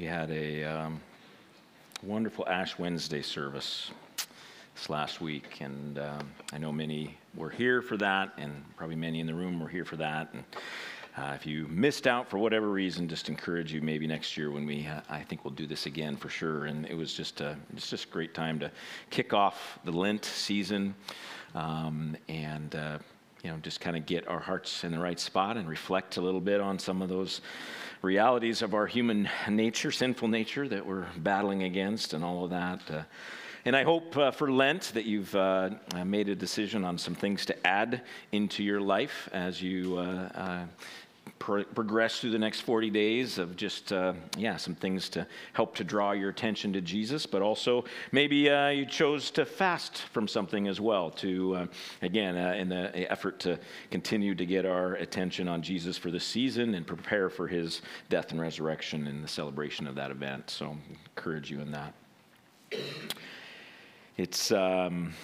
we had a um, wonderful Ash Wednesday service this last week, and um, I know many were here for that, and probably many in the room were here for that. And uh, if you missed out for whatever reason, just encourage you maybe next year when we, uh, I think we'll do this again for sure. And it was just a, it's just a great time to kick off the Lent season, um, and uh, you know just kind of get our hearts in the right spot and reflect a little bit on some of those realities of our human nature, sinful nature that we're battling against, and all of that. Uh, and I hope uh, for Lent that you've uh, made a decision on some things to add into your life as you uh, uh, pro- progress through the next 40 days of just, uh, yeah, some things to help to draw your attention to Jesus, but also maybe uh, you chose to fast from something as well, to, uh, again, uh, in the effort to continue to get our attention on Jesus for the season and prepare for his death and resurrection and the celebration of that event. So, I encourage you in that. It's. Um,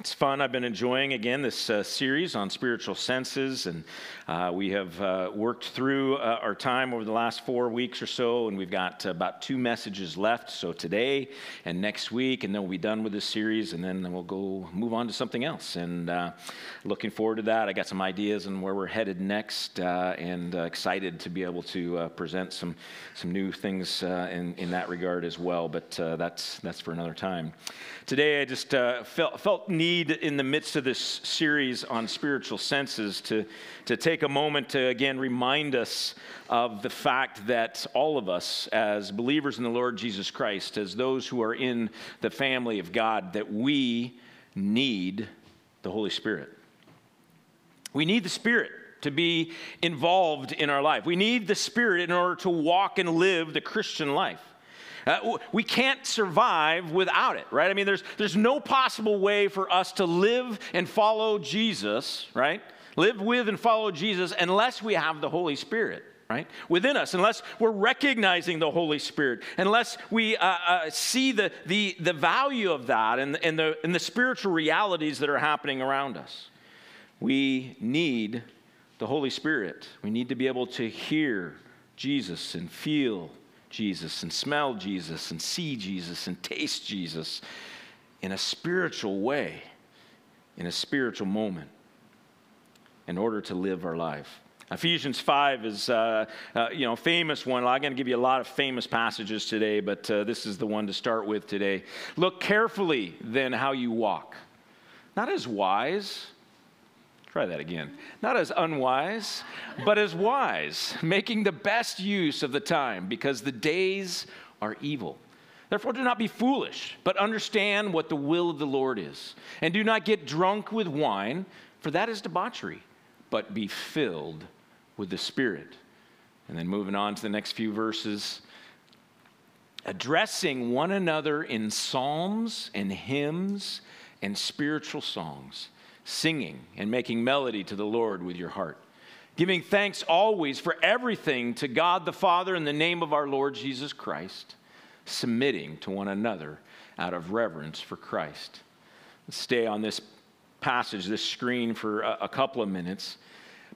it's fun. I've been enjoying again this uh, series on spiritual senses, and uh, we have uh, worked through uh, our time over the last four weeks or so, and we've got about two messages left. So today and next week, and then we'll be done with this series, and then we'll go move on to something else. And uh, looking forward to that. I got some ideas on where we're headed next, uh, and excited to be able to present some some new things in in that regard as well. But that's that's for another time. Today, I just felt felt need need in the midst of this series on spiritual senses to, to take a moment to again remind us of the fact that all of us, as believers in the Lord Jesus Christ, as those who are in the family of God, that we need the Holy Spirit. We need the Spirit to be involved in our life. We need the Spirit in order to walk and live the Christian life. Uh, we can't survive without it, right? I mean, there's, there's no possible way for us to live and follow Jesus, right? Live with and follow Jesus unless we have the Holy Spirit right? Within us unless we're recognizing the holy spirit unless we uh, uh, see the, the, the value of that and, and, the, and the spiritual realities that are happening around us. We need the holy spirit. We need to be able to hear jesus and feel Jesus and smell Jesus and see Jesus and taste Jesus in a spiritual way, in a spiritual moment, in order to live our life. Ephesians 5 is, uh, uh, you know, famous one. I'm going to give you a lot of famous passages today, but uh, this is the one to start with today. Look carefully then how you walk, not as wise Try that again. Not as unwise, but as wise, making the best use of the time because the days are evil. Therefore, do not be foolish, but understand what the will of the Lord is. And do not get drunk with wine, for that is debauchery, but be filled with the Spirit. And then moving on to the next few verses addressing one another in psalms and hymns and spiritual songs singing and making melody to the Lord with your heart, giving thanks always for everything to God the Father in the name of our Lord Jesus Christ, submitting to one another out of reverence for Christ. Stay on this passage, this screen, for a, a couple of minutes.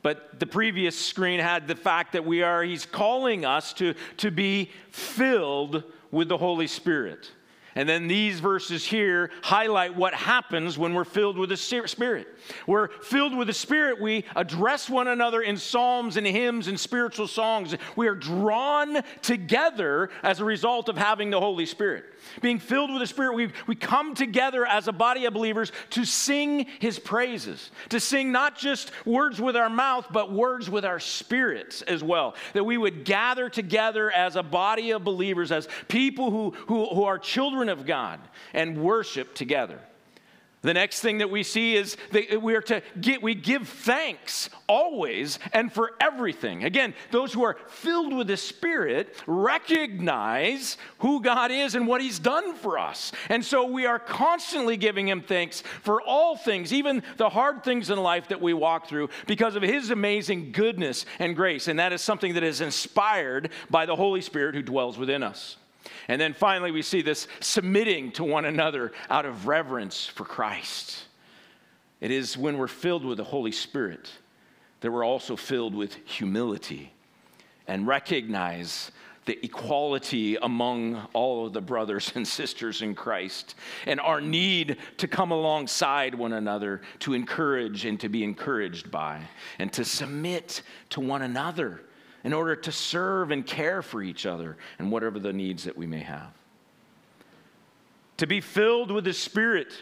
But the previous screen had the fact that we are, he's calling us to, to be filled with the Holy Spirit. And then these verses here highlight what happens when we're filled with the Spirit. We're filled with the Spirit. We address one another in psalms and hymns and spiritual songs. We are drawn together as a result of having the Holy Spirit. Being filled with the Spirit, we, we come together as a body of believers to sing His praises, to sing not just words with our mouth, but words with our spirits as well. That we would gather together as a body of believers, as people who, who, who are children of God, and worship together. The next thing that we see is that we are to get, we give thanks always and for everything. Again, those who are filled with the Spirit recognize who God is and what He's done for us. And so we are constantly giving Him thanks for all things, even the hard things in life that we walk through, because of His amazing goodness and grace. And that is something that is inspired by the Holy Spirit who dwells within us. And then finally, we see this submitting to one another out of reverence for Christ. It is when we're filled with the Holy Spirit that we're also filled with humility and recognize the equality among all of the brothers and sisters in Christ and our need to come alongside one another to encourage and to be encouraged by and to submit to one another in order to serve and care for each other and whatever the needs that we may have. To be filled with the Spirit.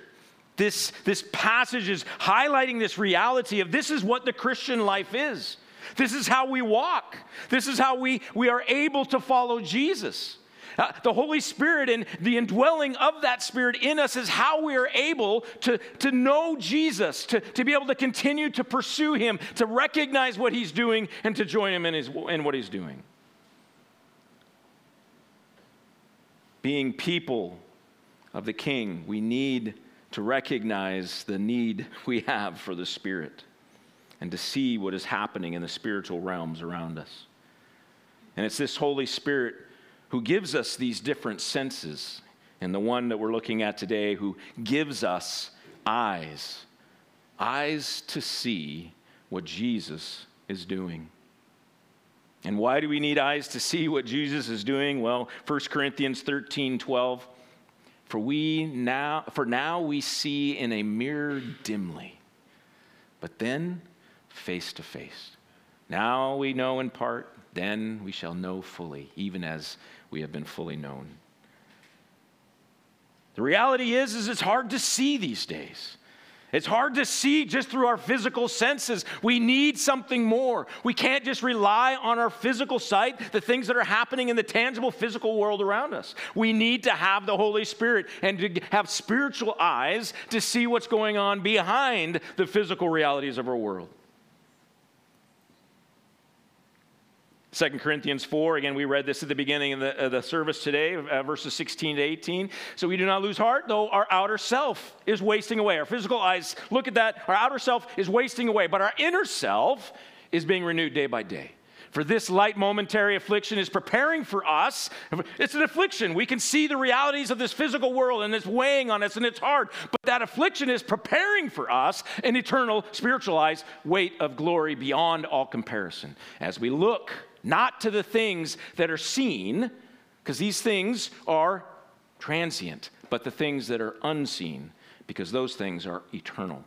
This, this passage is highlighting this reality of this is what the Christian life is. This is how we walk. This is how we, we are able to follow Jesus. Uh, the Holy Spirit and the indwelling of that Spirit in us is how we are able to, to know Jesus, to, to be able to continue to pursue Him, to recognize what He's doing, and to join Him in, his, in what He's doing. Being people of the King, we need to recognize the need we have for the Spirit and to see what is happening in the spiritual realms around us. And it's this Holy Spirit who gives us these different senses, and the one that we're looking at today who gives us eyes eyes to see what Jesus is doing. And why do we need eyes to see what Jesus is doing? Well, 1 Corinthians 13 12. For we now for now we see in a mirror dimly, but then face to face. Now we know in part, then we shall know fully, even as we have been fully known. The reality is, is it's hard to see these days. It's hard to see just through our physical senses. We need something more. We can't just rely on our physical sight, the things that are happening in the tangible physical world around us. We need to have the Holy Spirit and to have spiritual eyes to see what's going on behind the physical realities of our world. 2 Corinthians 4, again, we read this at the beginning of the, the service today, uh, verses 16 to 18. So we do not lose heart, though our outer self is wasting away. Our physical eyes look at that. Our outer self is wasting away, but our inner self is being renewed day by day. For this light momentary affliction is preparing for us. It's an affliction. We can see the realities of this physical world and it's weighing on us and it's hard. But that affliction is preparing for us an eternal, spiritualized weight of glory beyond all comparison. As we look not to the things that are seen, because these things are transient, but the things that are unseen, because those things are eternal.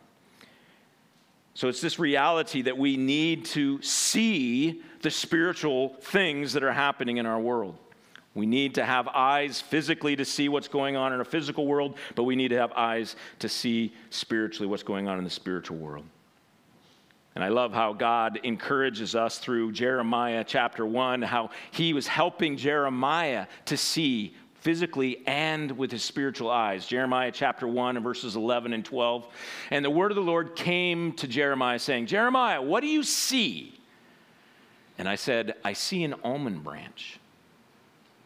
So it's this reality that we need to see the spiritual things that are happening in our world. We need to have eyes physically to see what's going on in a physical world, but we need to have eyes to see spiritually what's going on in the spiritual world. And I love how God encourages us through Jeremiah chapter 1, how he was helping Jeremiah to see physically and with his spiritual eyes. Jeremiah chapter 1 and verses 11 and 12. And the word of the Lord came to Jeremiah saying, Jeremiah, what do you see? And I said, I see an almond branch.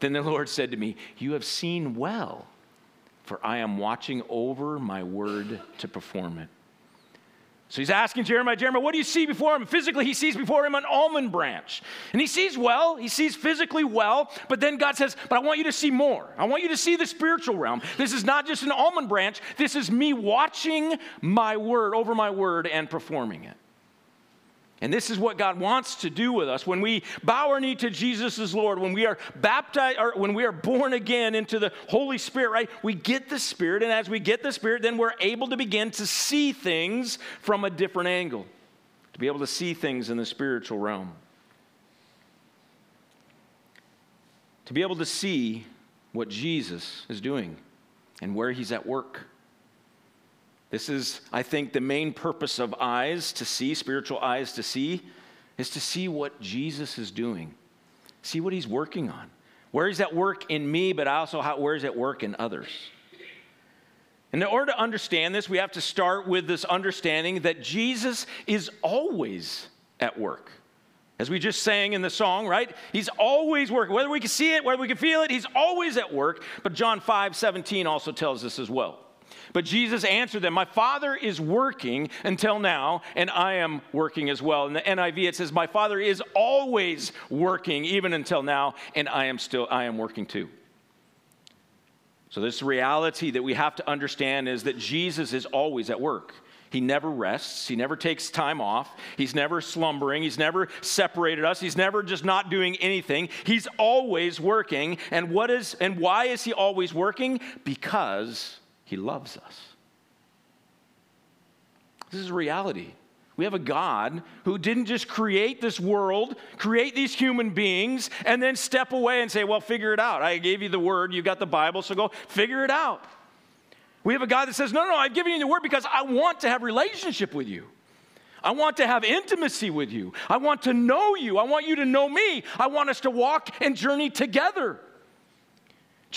Then the Lord said to me, You have seen well, for I am watching over my word to perform it. So he's asking Jeremiah, Jeremiah, what do you see before him? Physically, he sees before him an almond branch. And he sees well, he sees physically well, but then God says, But I want you to see more. I want you to see the spiritual realm. This is not just an almond branch, this is me watching my word, over my word, and performing it. And this is what God wants to do with us. When we bow our knee to Jesus as Lord, when we are baptized, or when we are born again into the Holy Spirit, right? We get the Spirit, and as we get the Spirit, then we're able to begin to see things from a different angle, to be able to see things in the spiritual realm. To be able to see what Jesus is doing and where he's at work. This is, I think, the main purpose of eyes to see, spiritual eyes to see, is to see what Jesus is doing, see what he's working on. Where is that work in me, but also how, where is it work in others? And in order to understand this, we have to start with this understanding that Jesus is always at work. As we just sang in the song, right? He's always working. Whether we can see it, whether we can feel it, he's always at work. But John 5 17 also tells us as well. But Jesus answered them, My Father is working until now, and I am working as well. In the NIV, it says, My Father is always working, even until now, and I am still, I am working too. So, this reality that we have to understand is that Jesus is always at work. He never rests. He never takes time off. He's never slumbering. He's never separated us. He's never just not doing anything. He's always working. And what is and why is he always working? Because he loves us. This is reality. We have a God who didn't just create this world, create these human beings, and then step away and say, Well, figure it out. I gave you the word, you got the Bible, so go figure it out. We have a God that says, No, no, I've given you the word because I want to have relationship with you. I want to have intimacy with you. I want to know you. I want you to know me. I want us to walk and journey together.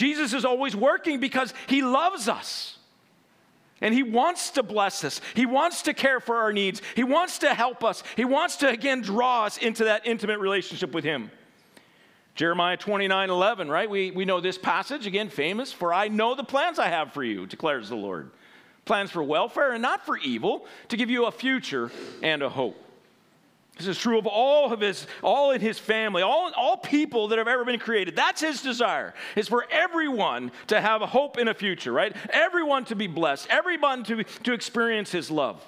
Jesus is always working because he loves us. And he wants to bless us. He wants to care for our needs. He wants to help us. He wants to, again, draw us into that intimate relationship with him. Jeremiah 29 11, right? We, we know this passage, again, famous. For I know the plans I have for you, declares the Lord. Plans for welfare and not for evil, to give you a future and a hope. This is true of all of his, all in his family, all, all people that have ever been created. That's his desire, is for everyone to have a hope in a future, right? Everyone to be blessed, everyone to, to experience his love.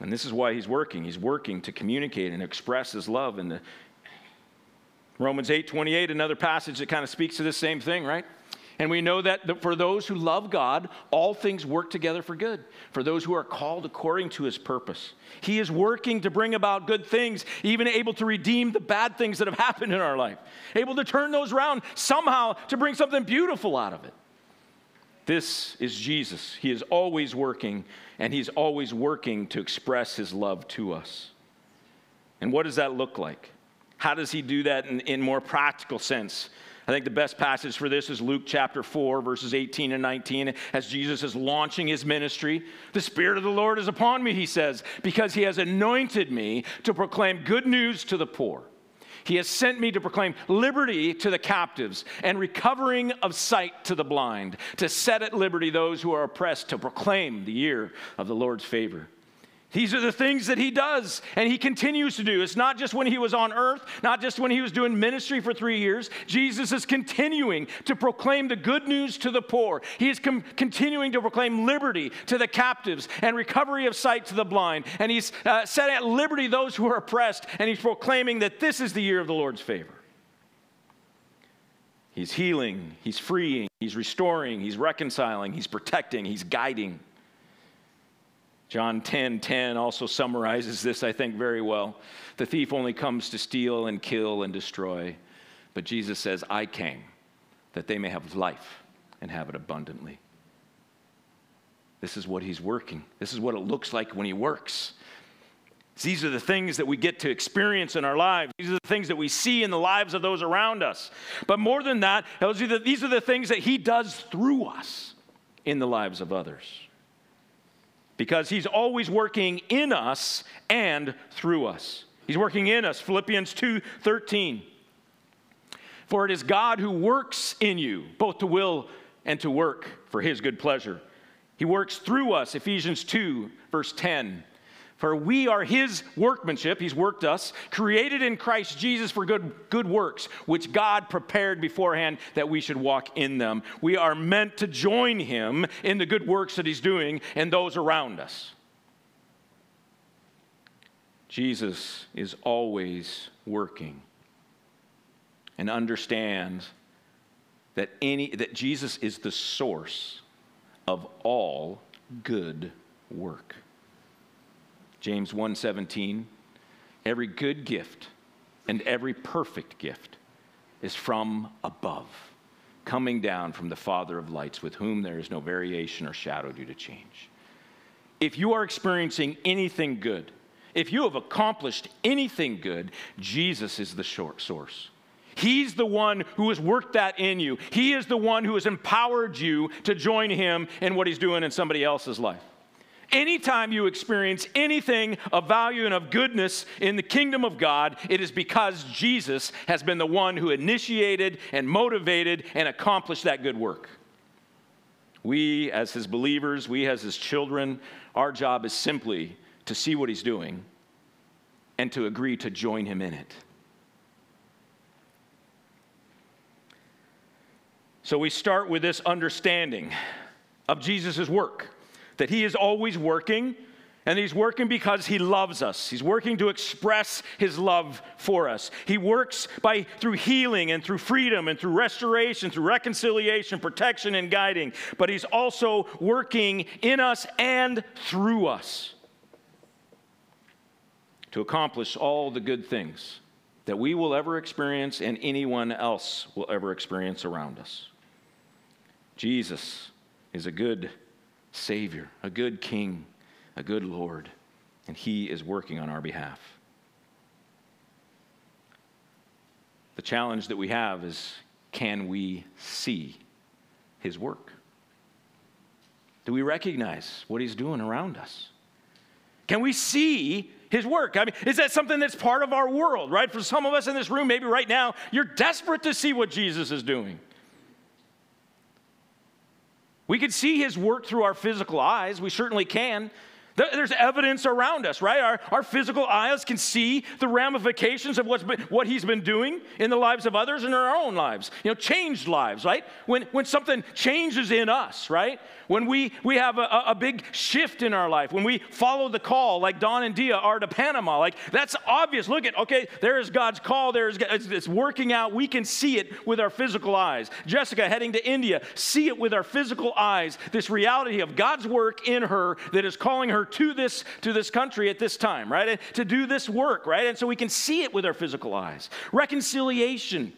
And this is why he's working. He's working to communicate and express his love in the, Romans 8 28, another passage that kind of speaks to the same thing, right? And we know that for those who love God, all things work together for good, for those who are called according to his purpose. He is working to bring about good things, even able to redeem the bad things that have happened in our life, able to turn those around somehow to bring something beautiful out of it. This is Jesus. He is always working, and he's always working to express his love to us. And what does that look like? How does he do that in, in more practical sense? I think the best passage for this is Luke chapter 4, verses 18 and 19. As Jesus is launching his ministry, the Spirit of the Lord is upon me, he says, because he has anointed me to proclaim good news to the poor. He has sent me to proclaim liberty to the captives and recovering of sight to the blind, to set at liberty those who are oppressed, to proclaim the year of the Lord's favor. These are the things that he does and he continues to do. It's not just when he was on earth, not just when he was doing ministry for three years. Jesus is continuing to proclaim the good news to the poor. He is com- continuing to proclaim liberty to the captives and recovery of sight to the blind. And he's uh, setting at liberty those who are oppressed. And he's proclaiming that this is the year of the Lord's favor. He's healing, he's freeing, he's restoring, he's reconciling, he's protecting, he's guiding. John 10 10 also summarizes this, I think, very well. The thief only comes to steal and kill and destroy. But Jesus says, I came that they may have life and have it abundantly. This is what he's working. This is what it looks like when he works. These are the things that we get to experience in our lives. These are the things that we see in the lives of those around us. But more than that, these are the things that he does through us in the lives of others because he's always working in us and through us. He's working in us. Philippians 2 13. For it is God who works in you, both to will and to work for his good pleasure. He works through us, Ephesians 2, verse 10. For we are his workmanship, he's worked us, created in Christ Jesus for good, good works, which God prepared beforehand that we should walk in them. We are meant to join him in the good works that he's doing and those around us. Jesus is always working and understands that, any, that Jesus is the source of all good work. James 1:17 Every good gift and every perfect gift is from above, coming down from the Father of lights, with whom there is no variation or shadow due to change. If you are experiencing anything good, if you have accomplished anything good, Jesus is the short source. He's the one who has worked that in you. He is the one who has empowered you to join him in what he's doing in somebody else's life. Anytime you experience anything of value and of goodness in the kingdom of God, it is because Jesus has been the one who initiated and motivated and accomplished that good work. We, as his believers, we, as his children, our job is simply to see what he's doing and to agree to join him in it. So we start with this understanding of Jesus' work that He is always working, and He's working because He loves us. He's working to express His love for us. He works by through healing and through freedom and through restoration, through reconciliation, protection, and guiding. But He's also working in us and through us to accomplish all the good things that we will ever experience and anyone else will ever experience around us. Jesus is a good Savior, a good King, a good Lord, and He is working on our behalf. The challenge that we have is can we see His work? Do we recognize what He's doing around us? Can we see his work. I mean, is that something that's part of our world, right? For some of us in this room, maybe right now, you're desperate to see what Jesus is doing. We could see his work through our physical eyes. We certainly can. There's evidence around us, right? Our, our physical eyes can see the ramifications of what's been, what he's been doing in the lives of others and in our own lives. You know, changed lives, right? When, when something changes in us, right? When we, we have a, a big shift in our life, when we follow the call, like Don and Dia are to Panama, like that's obvious. Look at, okay, there is God's call, there is, it's, it's working out. We can see it with our physical eyes. Jessica heading to India, see it with our physical eyes, this reality of God's work in her that is calling her to this, to this country at this time, right? And to do this work, right? And so we can see it with our physical eyes. Reconciliation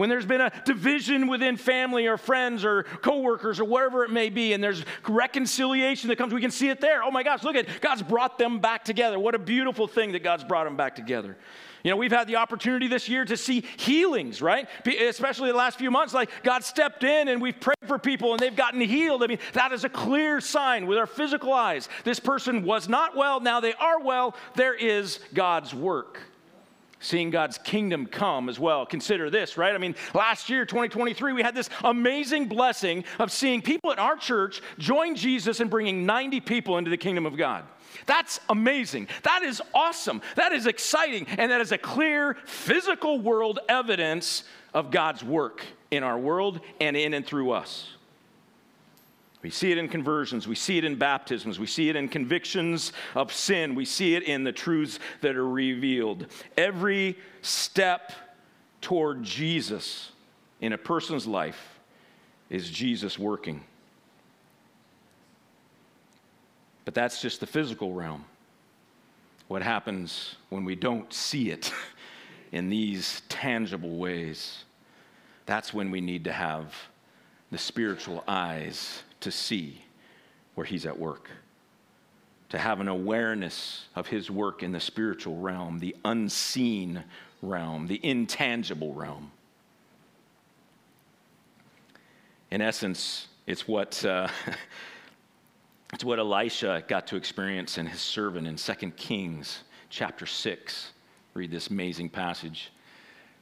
when there's been a division within family or friends or coworkers or wherever it may be, and there's reconciliation that comes, we can see it there. Oh my gosh, look at God's brought them back together. What a beautiful thing that God's brought them back together. You know, we've had the opportunity this year to see healings, right? Especially the last few months, like God stepped in and we've prayed for people and they've gotten healed. I mean, that is a clear sign with our physical eyes. This person was not well, now they are well. There is God's work seeing God's kingdom come as well. Consider this, right? I mean, last year, 2023, we had this amazing blessing of seeing people at our church join Jesus and bringing 90 people into the kingdom of God. That's amazing. That is awesome. That is exciting. And that is a clear physical world evidence of God's work in our world and in and through us. We see it in conversions. We see it in baptisms. We see it in convictions of sin. We see it in the truths that are revealed. Every step toward Jesus in a person's life is Jesus working. But that's just the physical realm. What happens when we don't see it in these tangible ways? That's when we need to have the spiritual eyes to see where He's at work, to have an awareness of His work in the spiritual realm, the unseen realm, the intangible realm. In essence, it's what, uh, it's what Elisha got to experience in his servant in 2 Kings chapter 6. Read this amazing passage.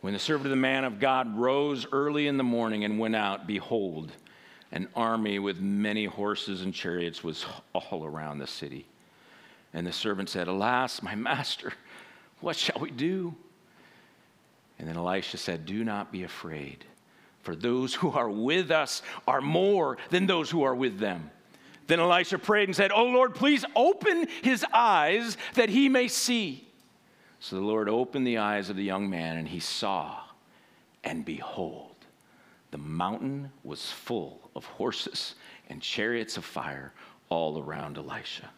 When the servant of the man of God rose early in the morning and went out, behold, an army with many horses and chariots was all around the city. And the servant said, Alas, my master, what shall we do? And then Elisha said, Do not be afraid, for those who are with us are more than those who are with them. Then Elisha prayed and said, Oh Lord, please open his eyes that he may see. So the Lord opened the eyes of the young man, and he saw, and behold, the mountain was full of horses and chariots of fire all around Elisha.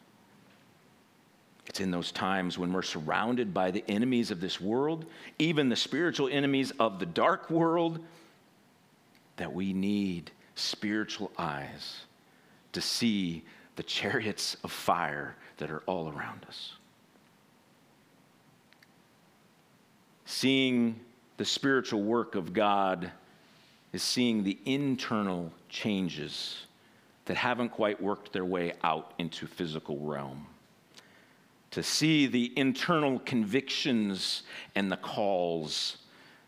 It's in those times when we're surrounded by the enemies of this world, even the spiritual enemies of the dark world, that we need spiritual eyes to see the chariots of fire that are all around us. Seeing the spiritual work of God is seeing the internal changes that haven't quite worked their way out into physical realm. To see the internal convictions and the calls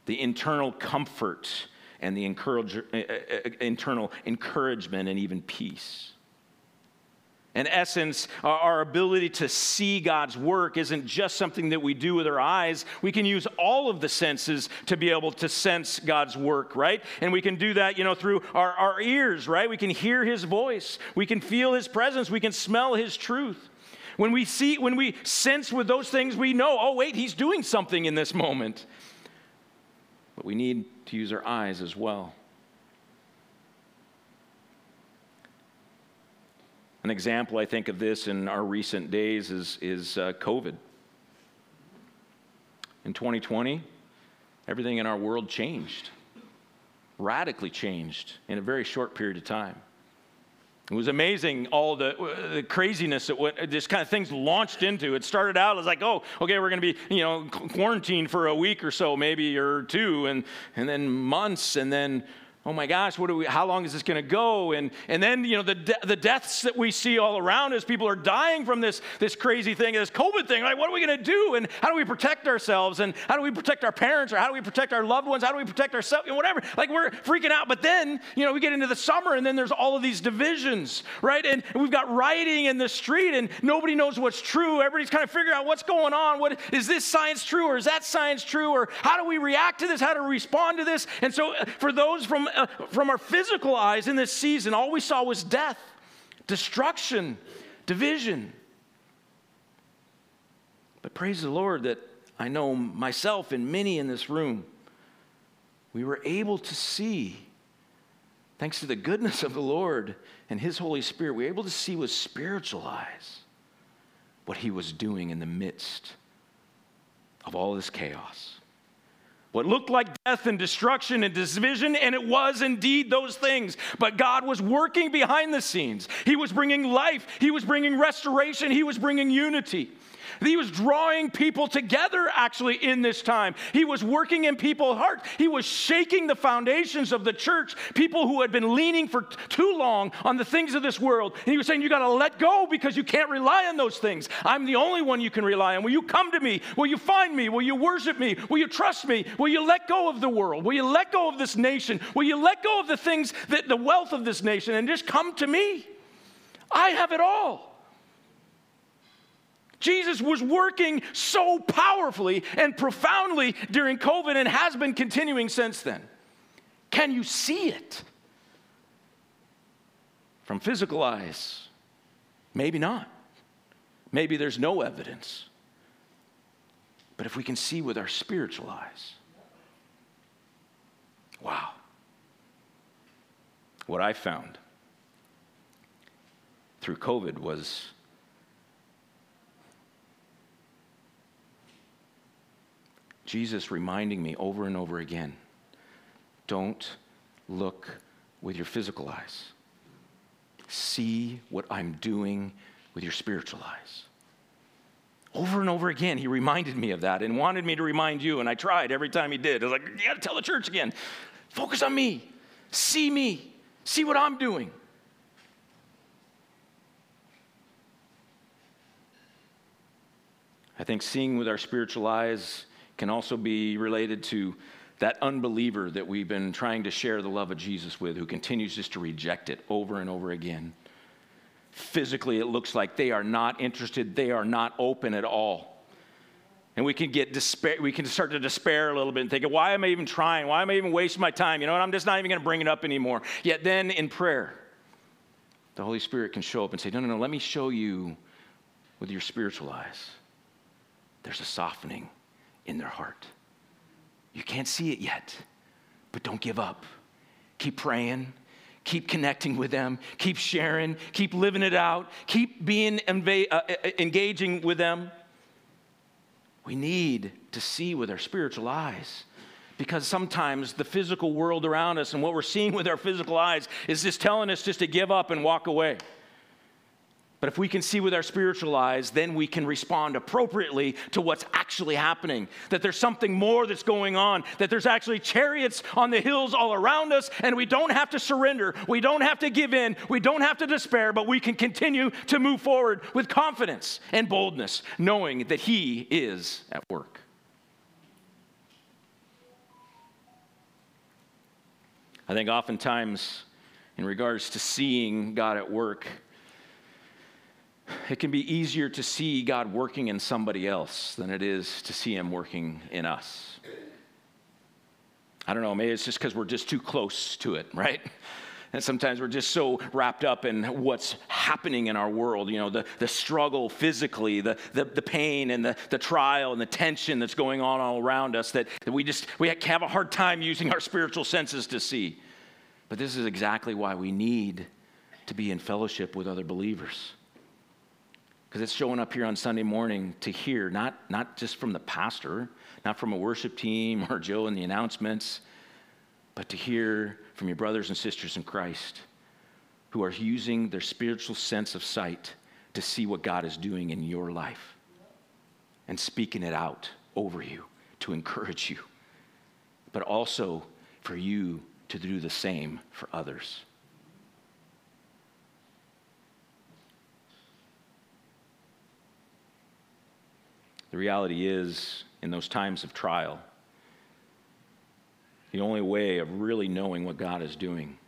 the internal comfort and the encourage, uh, uh, internal encouragement and even peace In essence, our ability to see God's work isn't just something that we do with our eyes. We can use all of the senses to be able to sense God's work, right? And we can do that, you know, through our, our ears, right? We can hear his voice. We can feel his presence. We can smell his truth. When we see, when we sense with those things, we know, oh, wait, he's doing something in this moment. But we need to use our eyes as well. An example, I think, of this in our recent days is, is uh, COVID. In 2020, everything in our world changed, radically changed in a very short period of time. It was amazing all the, the craziness that what this kind of things launched into. It started out as like, oh, okay, we're going to be you know quarantined for a week or so, maybe or two, and and then months, and then oh my gosh, what do we, how long is this going to go? And, and then, you know, the, de- the deaths that we see all around as people are dying from this, this crazy thing, this COVID thing. Like, what are we going to do? And how do we protect ourselves? And how do we protect our parents? Or how do we protect our loved ones? How do we protect ourselves? And whatever. Like, we're freaking out. But then, you know, we get into the summer and then there's all of these divisions, right? And we've got rioting in the street and nobody knows what's true. Everybody's kind of figuring out what's going on. What, is this science true or is that science true? Or how do we react to this? How do we respond to this? And so, uh, for those from uh, from our physical eyes in this season, all we saw was death, destruction, division. But praise the Lord that I know myself and many in this room, we were able to see, thanks to the goodness of the Lord and His Holy Spirit, we were able to see with spiritual eyes what He was doing in the midst of all this chaos. What looked like death and destruction and division, and it was indeed those things. But God was working behind the scenes. He was bringing life, He was bringing restoration, He was bringing unity. He was drawing people together actually in this time. He was working in people's hearts. He was shaking the foundations of the church, people who had been leaning for too long on the things of this world. And he was saying, You got to let go because you can't rely on those things. I'm the only one you can rely on. Will you come to me? Will you find me? Will you worship me? Will you trust me? Will you let go of the world? Will you let go of this nation? Will you let go of the things that the wealth of this nation and just come to me? I have it all. Jesus was working so powerfully and profoundly during COVID and has been continuing since then. Can you see it? From physical eyes? Maybe not. Maybe there's no evidence. But if we can see with our spiritual eyes, wow. What I found through COVID was Jesus reminding me over and over again don't look with your physical eyes. See what I'm doing with your spiritual eyes. Over and over again, he reminded me of that and wanted me to remind you, and I tried every time he did. I was like, you gotta tell the church again. Focus on me. See me. See what I'm doing. I think seeing with our spiritual eyes can also be related to that unbeliever that we've been trying to share the love of Jesus with who continues just to reject it over and over again. Physically, it looks like they are not interested, they are not open at all. And we can get despair, we can start to despair a little bit and think, why am I even trying? Why am I even wasting my time? You know what? I'm just not even to bring it up anymore. Yet then in prayer, the Holy Spirit can show up and say, no, no, no, let me show you with your spiritual eyes. There's a softening in their heart. You can't see it yet, but don't give up. Keep praying, keep connecting with them, keep sharing, keep living it out, keep being uh, uh, engaging with them. We need to see with our spiritual eyes because sometimes the physical world around us and what we're seeing with our physical eyes is just telling us just to give up and walk away. But if we can see with our spiritual eyes, then we can respond appropriately to what's actually happening. That there's something more that's going on, that there's actually chariots on the hills all around us, and we don't have to surrender. We don't have to give in. We don't have to despair, but we can continue to move forward with confidence and boldness, knowing that He is at work. I think oftentimes, in regards to seeing God at work, it can be easier to see God working in somebody else than it is to see Him working in us. I don't know, maybe it's just because we're just too close to it, right? And sometimes we're just so wrapped up in what's happening in our world, you know, the, the struggle physically, the, the, the pain and the, the trial and the tension that's going on all around us that, that we just we have a hard time using our spiritual senses to see. But this is exactly why we need to be in fellowship with other believers. Because it's showing up here on Sunday morning to hear, not, not just from the pastor, not from a worship team or Joe in the announcements, but to hear from your brothers and sisters in Christ who are using their spiritual sense of sight to see what God is doing in your life and speaking it out over you to encourage you, but also for you to do the same for others. The reality is, in those times of trial, the only way of really knowing what God is doing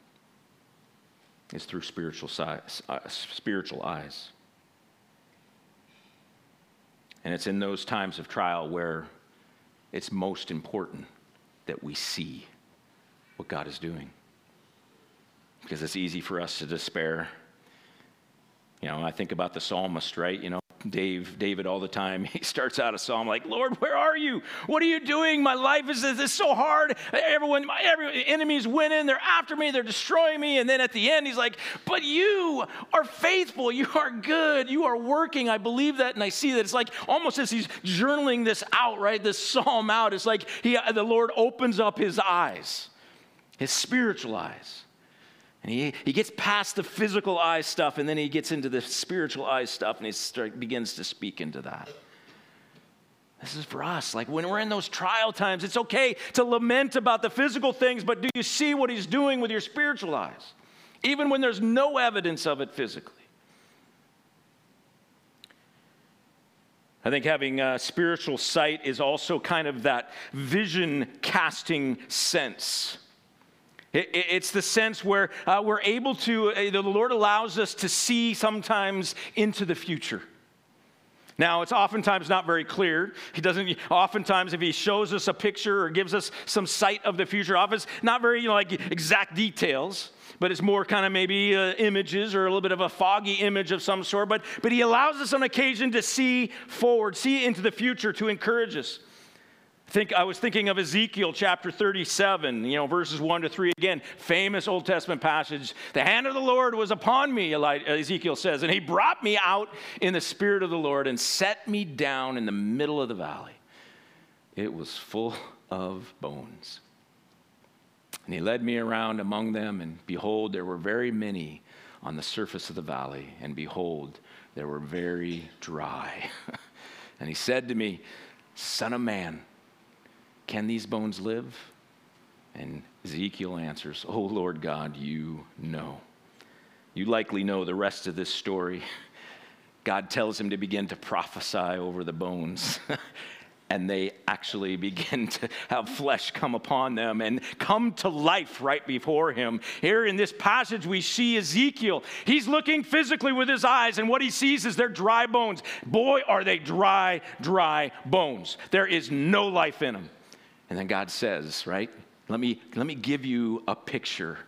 is through spiritual, size, uh, spiritual eyes. And it's in those times of trial where it's most important that we see what God is doing. Because it's easy for us to despair. You know, I think about the psalmist, right? You know, Dave, David all the time. He starts out a psalm like, Lord, where are you? What are you doing? My life is, is so hard. Everyone, my every, enemy's winning. They're after me. They're destroying me. And then at the end, he's like, but you are faithful. You are good. You are working. I believe that. And I see that it's like almost as he's journaling this out, right? This psalm out. It's like he, the Lord opens up his eyes, his spiritual eyes. And he, he gets past the physical eye stuff and then he gets into the spiritual eye stuff and he start, begins to speak into that. This is for us. Like when we're in those trial times, it's okay to lament about the physical things, but do you see what he's doing with your spiritual eyes? Even when there's no evidence of it physically. I think having a spiritual sight is also kind of that vision casting sense it's the sense where uh, we're able to, uh, the Lord allows us to see sometimes into the future. Now, it's oftentimes not very clear. He doesn't, oftentimes, if he shows us a picture or gives us some sight of the future, it's not very, you know, like exact details, but it's more kind of maybe uh, images or a little bit of a foggy image of some sort. But, but he allows us on occasion to see forward, see into the future to encourage us. Think, I was thinking of Ezekiel chapter 37, you know, verses 1 to 3 again, famous Old Testament passage. The hand of the Lord was upon me, uh, Ezekiel says, and he brought me out in the spirit of the Lord and set me down in the middle of the valley. It was full of bones. And he led me around among them, and behold, there were very many on the surface of the valley, and behold, they were very dry. and he said to me, Son of man, can these bones live? And Ezekiel answers, Oh Lord God, you know. You likely know the rest of this story. God tells him to begin to prophesy over the bones. and they actually begin to have flesh come upon them and come to life right before him. Here in this passage, we see Ezekiel. He's looking physically with his eyes, and what he sees is they're dry bones. Boy, are they dry, dry bones. There is no life in them. And then God says, right? Let me, let me give you a picture.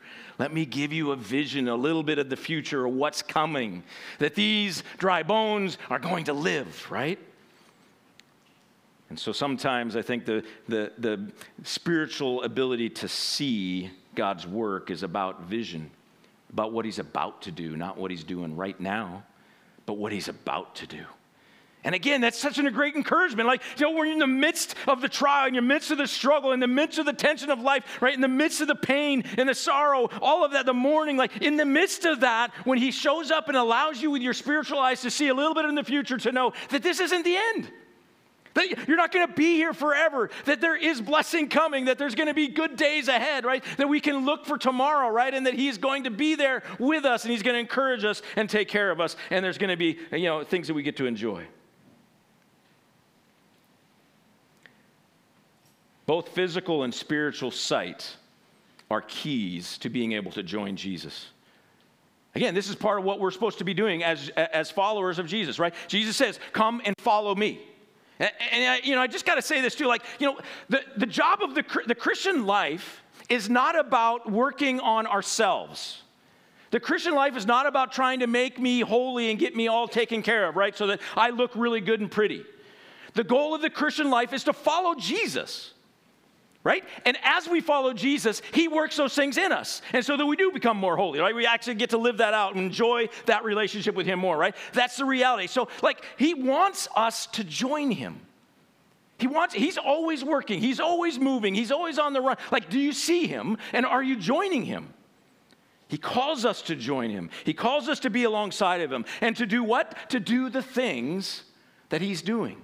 Let me give you a vision, a little bit of the future of what's coming. That these dry bones are going to live, right? And so sometimes I think the, the, the spiritual ability to see God's work is about vision, about what He's about to do, not what He's doing right now, but what He's about to do. And again, that's such a great encouragement. Like, you know, you're in the midst of the trial, in the midst of the struggle, in the midst of the tension of life, right? In the midst of the pain and the sorrow, all of that, the mourning, like in the midst of that, when He shows up and allows you with your spiritual eyes to see a little bit in the future, to know that this isn't the end. That you're not going to be here forever, that there is blessing coming, that there's going to be good days ahead, right? That we can look for tomorrow, right? And that He's going to be there with us and He's going to encourage us and take care of us. And there's going to be, you know, things that we get to enjoy. Both physical and spiritual sight are keys to being able to join Jesus. Again, this is part of what we're supposed to be doing as, as followers of Jesus, right? Jesus says, Come and follow me. And, and I, you know, I just got to say this too. Like, you know, the, the job of the, the Christian life is not about working on ourselves. The Christian life is not about trying to make me holy and get me all taken care of, right? So that I look really good and pretty. The goal of the Christian life is to follow Jesus right? And as we follow Jesus, He works those things in us. And so that we do become more holy, right? We actually get to live that out and enjoy that relationship with Him more, right? That's the reality. So, like, He wants us to join Him. He wants, He's always working, He's always moving, He's always on the run. Like, do you see Him and are you joining Him? He calls us to join Him, He calls us to be alongside of Him and to do what? To do the things that He's doing.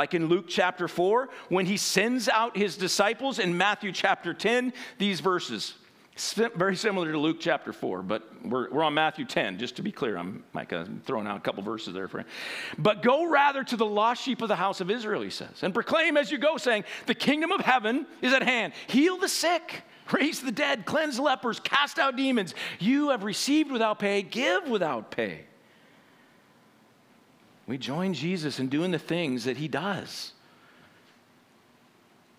Like in Luke chapter 4, when he sends out his disciples in Matthew chapter 10, these verses. Very similar to Luke chapter 4, but we're, we're on Matthew 10, just to be clear. I'm, like, uh, throwing out a couple verses there for you. But go rather to the lost sheep of the house of Israel, he says, and proclaim as you go, saying, The kingdom of heaven is at hand. Heal the sick, raise the dead, cleanse lepers, cast out demons. You have received without pay, give without pay. We join Jesus in doing the things that he does,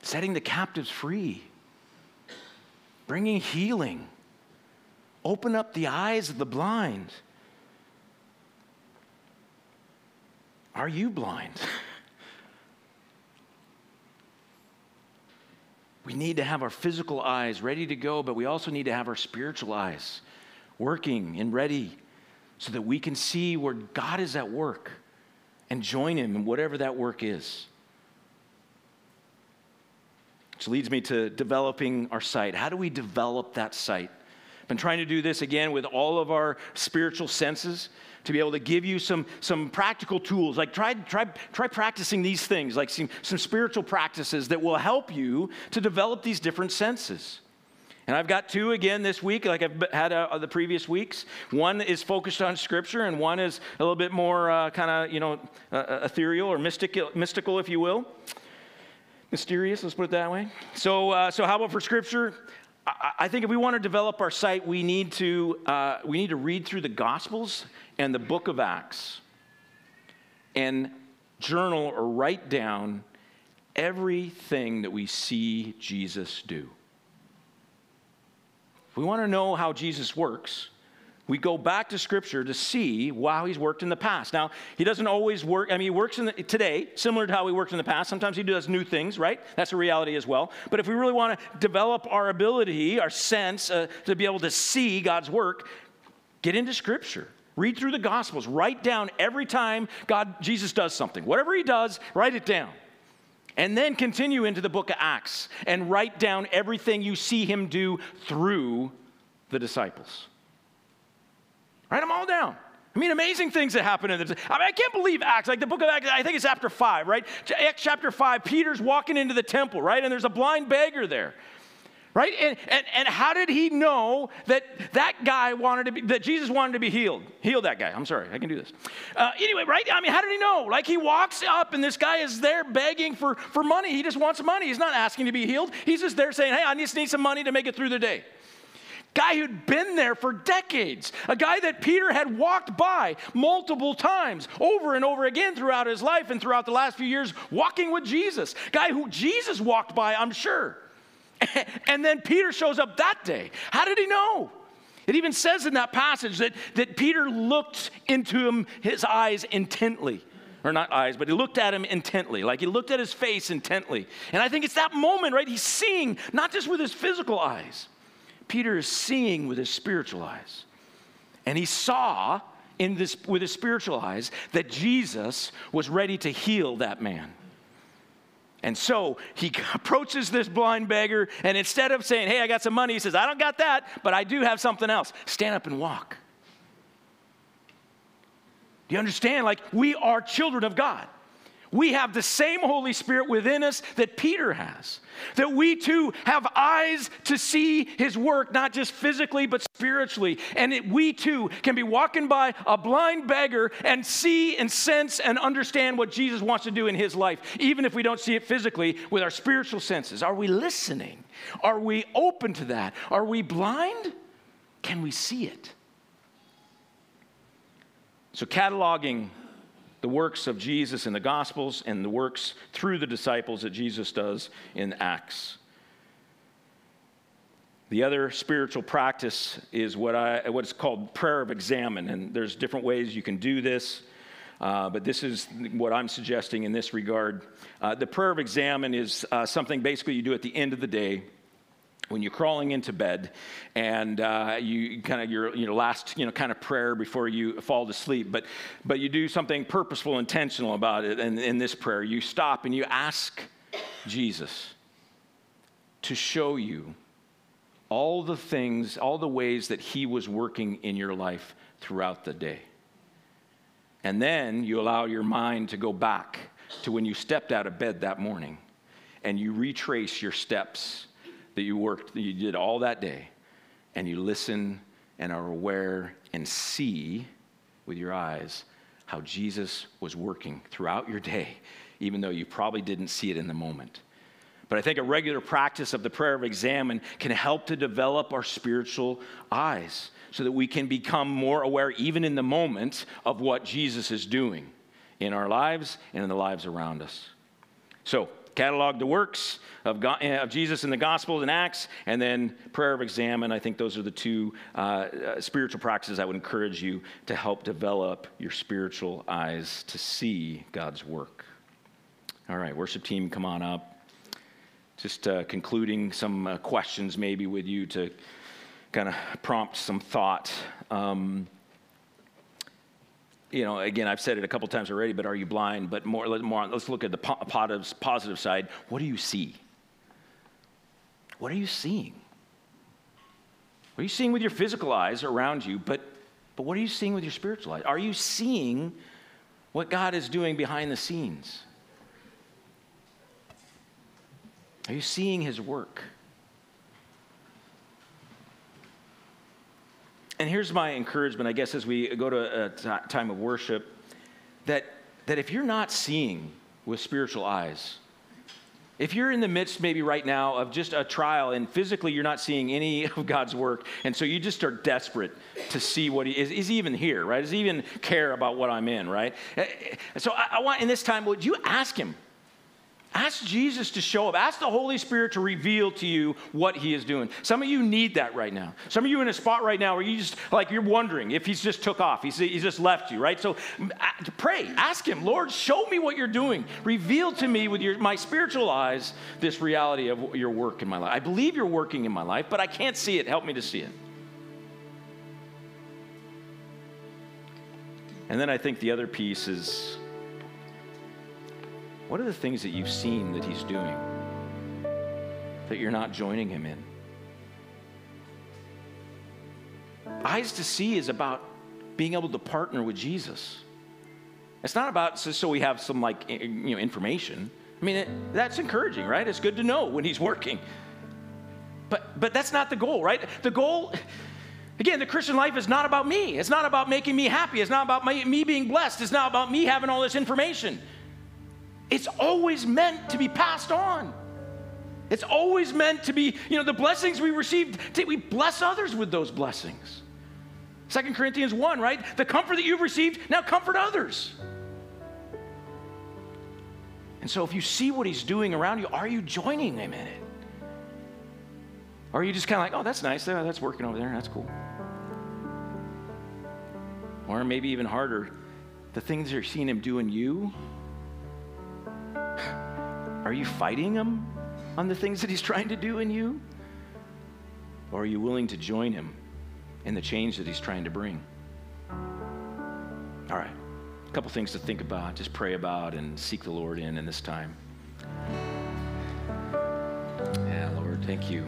setting the captives free, bringing healing, open up the eyes of the blind. Are you blind? we need to have our physical eyes ready to go, but we also need to have our spiritual eyes working and ready so that we can see where God is at work and join Him in whatever that work is. Which leads me to developing our sight. How do we develop that sight? I've been trying to do this again with all of our spiritual senses to be able to give you some, some practical tools. Like try, try, try practicing these things, like some, some spiritual practices that will help you to develop these different senses. And I've got two again this week, like I've had uh, the previous weeks. One is focused on Scripture, and one is a little bit more uh, kind of, you know, uh, uh, ethereal or mystical, mystical, if you will. Mysterious, let's put it that way. So, uh, so how about for Scripture? I, I, think if we want to develop our sight, we need to uh, we need to read through the Gospels and the Book of Acts, and journal or write down everything that we see Jesus do. If we want to know how Jesus works, we go back to Scripture to see how he's worked in the past. Now, he doesn't always work, I mean, he works in the, today, similar to how he worked in the past. Sometimes he does new things, right? That's a reality as well. But if we really want to develop our ability, our sense uh, to be able to see God's work, get into Scripture. Read through the Gospels. Write down every time God, Jesus does something. Whatever he does, write it down. And then continue into the book of Acts and write down everything you see him do through the disciples. Write them all down. I mean, amazing things that happen in the. I, mean, I can't believe Acts, like the book of Acts, I think it's chapter 5, right? Acts chapter 5, Peter's walking into the temple, right? And there's a blind beggar there. Right? And, and, and how did he know that that guy wanted to be, that Jesus wanted to be healed? Heal that guy. I'm sorry, I can do this. Uh, anyway, right? I mean, how did he know? Like he walks up and this guy is there begging for, for money. He just wants money. He's not asking to be healed. He's just there saying, hey, I just need some money to make it through the day. Guy who'd been there for decades, a guy that Peter had walked by multiple times over and over again throughout his life and throughout the last few years, walking with Jesus. Guy who Jesus walked by, I'm sure. and then Peter shows up that day. How did he know? It even says in that passage that, that Peter looked into him, his eyes intently. Or not eyes, but he looked at him intently. Like he looked at his face intently. And I think it's that moment, right? He's seeing, not just with his physical eyes, Peter is seeing with his spiritual eyes. And he saw in this, with his spiritual eyes that Jesus was ready to heal that man. And so he approaches this blind beggar, and instead of saying, Hey, I got some money, he says, I don't got that, but I do have something else. Stand up and walk. Do you understand? Like, we are children of God we have the same Holy Spirit within us that Peter has. That we too have eyes to see his work, not just physically, but spiritually. And we too can be walking by a blind beggar and see and sense and understand what Jesus wants to do in his life, even if we don't see it physically with our spiritual senses. Are we listening? Are we open to that? Are we blind? Can we see it? So, cataloging the works of Jesus in the Gospels and the works through the disciples that Jesus does in Acts. The other spiritual practice is what I, what's called prayer of examen, and there's different ways you can do this. Uh, but this is what I'm suggesting in this regard. Uh, the prayer of examen is uh, something basically you do at the end of the day when you're crawling into bed and uh, you kind of your you know, last you know kind of prayer before you fall to sleep but but you do something purposeful intentional about it and in this prayer. You stop and you ask jesus to show you all the things all the ways that he was working in your life throughout the day. And then you allow your mind to go back to when you stepped out of bed that morning and you retrace your steps that you worked, that you did all that day, and you listen and are aware and see with your eyes how Jesus was working throughout your day, even though you probably didn't see it in the moment. But I think a regular practice of the prayer of examen can help to develop our spiritual eyes so that we can become more aware, even in the moment, of what Jesus is doing in our lives and in the lives around us. So, catalog the works of, God, of, Jesus in the Gospels and Acts, and then prayer of examen. I think those are the two uh, uh, spiritual practices I would encourage you to help develop your spiritual eyes to see God's work. All right, worship team, come on up. Just uh, concluding some uh, questions maybe with you to kind of prompt some thought. Um, you know, again, I've said it a couple times already, but are you blind? But more, more let's look at the positive, side. What do you see? What are you seeing? What are you seeing with your physical eyes around you? But, but what are you seeing with your spiritual eyes? Are you seeing what God is doing behind the scenes? Are you seeing His work? And here's my encouragement, I guess, as we go to a t- time of worship that, that if you're not seeing with spiritual eyes, if you're in the midst, maybe right now, of just a trial and physically you're not seeing any of God's work, and so you just are desperate to see what He is, is he even here, right? Does He even care about what I'm in, right? Eh, so I, I want in this time, would you ask Him? Ask Jesus to show up. Ask the Holy Spirit to reveal to you what He is doing. Some of you need that right now. Some of you in a spot right now where you just, like, you're wondering if He's just took off. He's, he's just left you, right? So pray. Ask Him, Lord, show me what you're doing. Reveal to me with your, my spiritual eyes this reality of your work in my life. I believe you're working in my life, but I can't see it. Help me to see it. And then I think the other piece is what are the things that you've seen that he's doing that you're not joining him in? Eyes to see is about being able to partner with Jesus. It's not about so, so we have some like you know information. I mean, it, that's encouraging, right? It's good to know when he's working. But but that's not the goal, right? The goal Again, the Christian life is not about me. It's not about making me happy. It's not about my, me being blessed. It's not about me having all this information. It's always meant to be passed on. It's always meant to be, you know, the blessings we received, we bless others with those blessings. Second Corinthians 1, right? The comfort that you've received, now comfort others. And so if you see what he's doing around you, are you joining him in it? Or are you just kind of like, oh, that's nice, that's working over there, that's cool. Or maybe even harder, the things you're seeing him do in you, are you fighting him on the things that he's trying to do in you? Or are you willing to join him in the change that he's trying to bring? All right, a couple things to think about, just pray about, and seek the Lord in in this time. Yeah, Lord, thank you.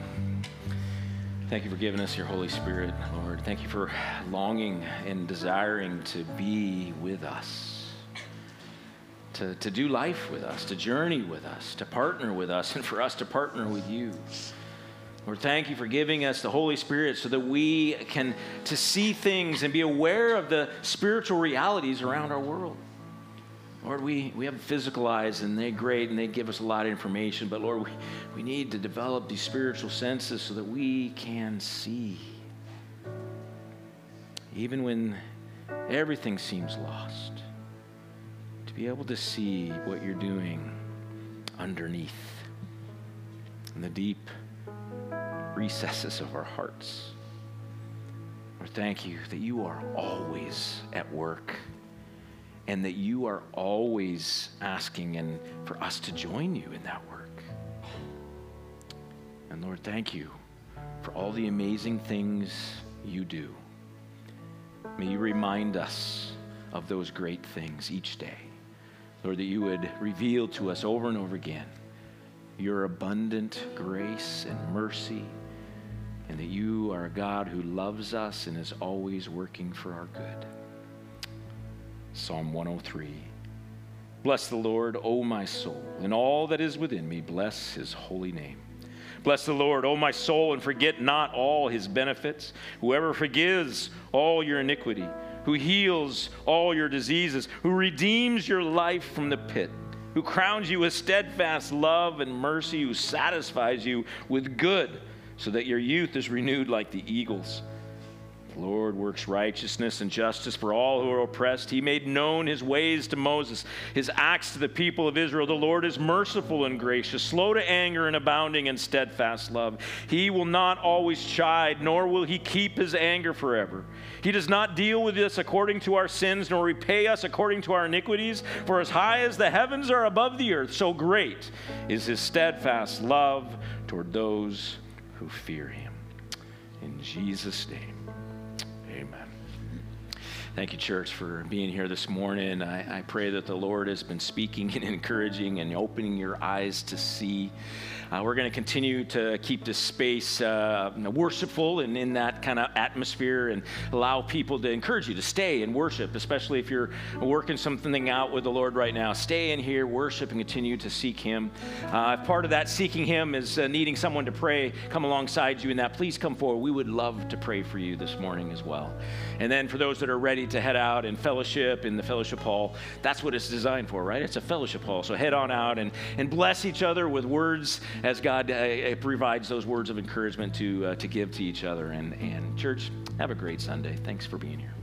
Thank you for giving us your Holy Spirit, Lord. Thank you for longing and desiring to be with us to, to do life with us, to journey with us, to partner with us, and for us to partner with you. Lord, thank you for giving us the Holy Spirit so that we can to see things and be aware of the spiritual realities around our world. Lord, we, we have physical eyes and they're great and they give us a lot of information, but Lord, we, we need to develop these spiritual senses so that we can see. Even when everything seems lost, to be able to see what you're doing underneath in the deep recesses of our hearts. Lord, thank you that you are always at work and that you are always asking and for us to join you in that work. And Lord, thank you for all the amazing things you do. May you remind us of those great things each day. Lord, that you would reveal to us over and over again your abundant grace and mercy, and that you are a God who loves us and is always working for our good. Psalm 103. Bless the Lord, O my soul, and all that is within me, bless his holy name. Bless the Lord, O my soul, and forget not all his benefits. Whoever forgives all your iniquity, who heals all your diseases, who redeems your life from the pit, who crowns you with steadfast love and mercy, who satisfies you with good, so that your youth is renewed like the eagles. The Lord works righteousness and justice for all who are oppressed. He made known his ways to Moses, his acts to the people of Israel. The Lord is merciful and gracious, slow to anger and abounding in steadfast love. He will not always chide, nor will he keep his anger forever. He does not deal with us according to our sins, nor repay us according to our iniquities. For as high as the heavens are above the earth, so great is his steadfast love toward those who fear him. In Jesus' name. Amen. Thank you, church, for being here this morning. I, I, pray that the Lord has been speaking and encouraging and opening your eyes to see. Uh, we're going to continue to keep this space uh, worshipful and in that kind of atmosphere and allow people to encourage you to stay and worship, especially if you're working something out with the Lord right now. Stay in here, worship, and continue to seek Him. Uh, if part of that seeking Him is uh, needing someone to pray, come alongside you in that, please come forward. We would love to pray for you this morning as well. And then for those that are ready to head out and fellowship in the fellowship hall, that's what it's designed for, right? It's a fellowship hall. So head on out and, and bless each other with words as God uh, provides those words of encouragement to, uh, to give to each other. And, and church, have a great Sunday. Thanks for being here.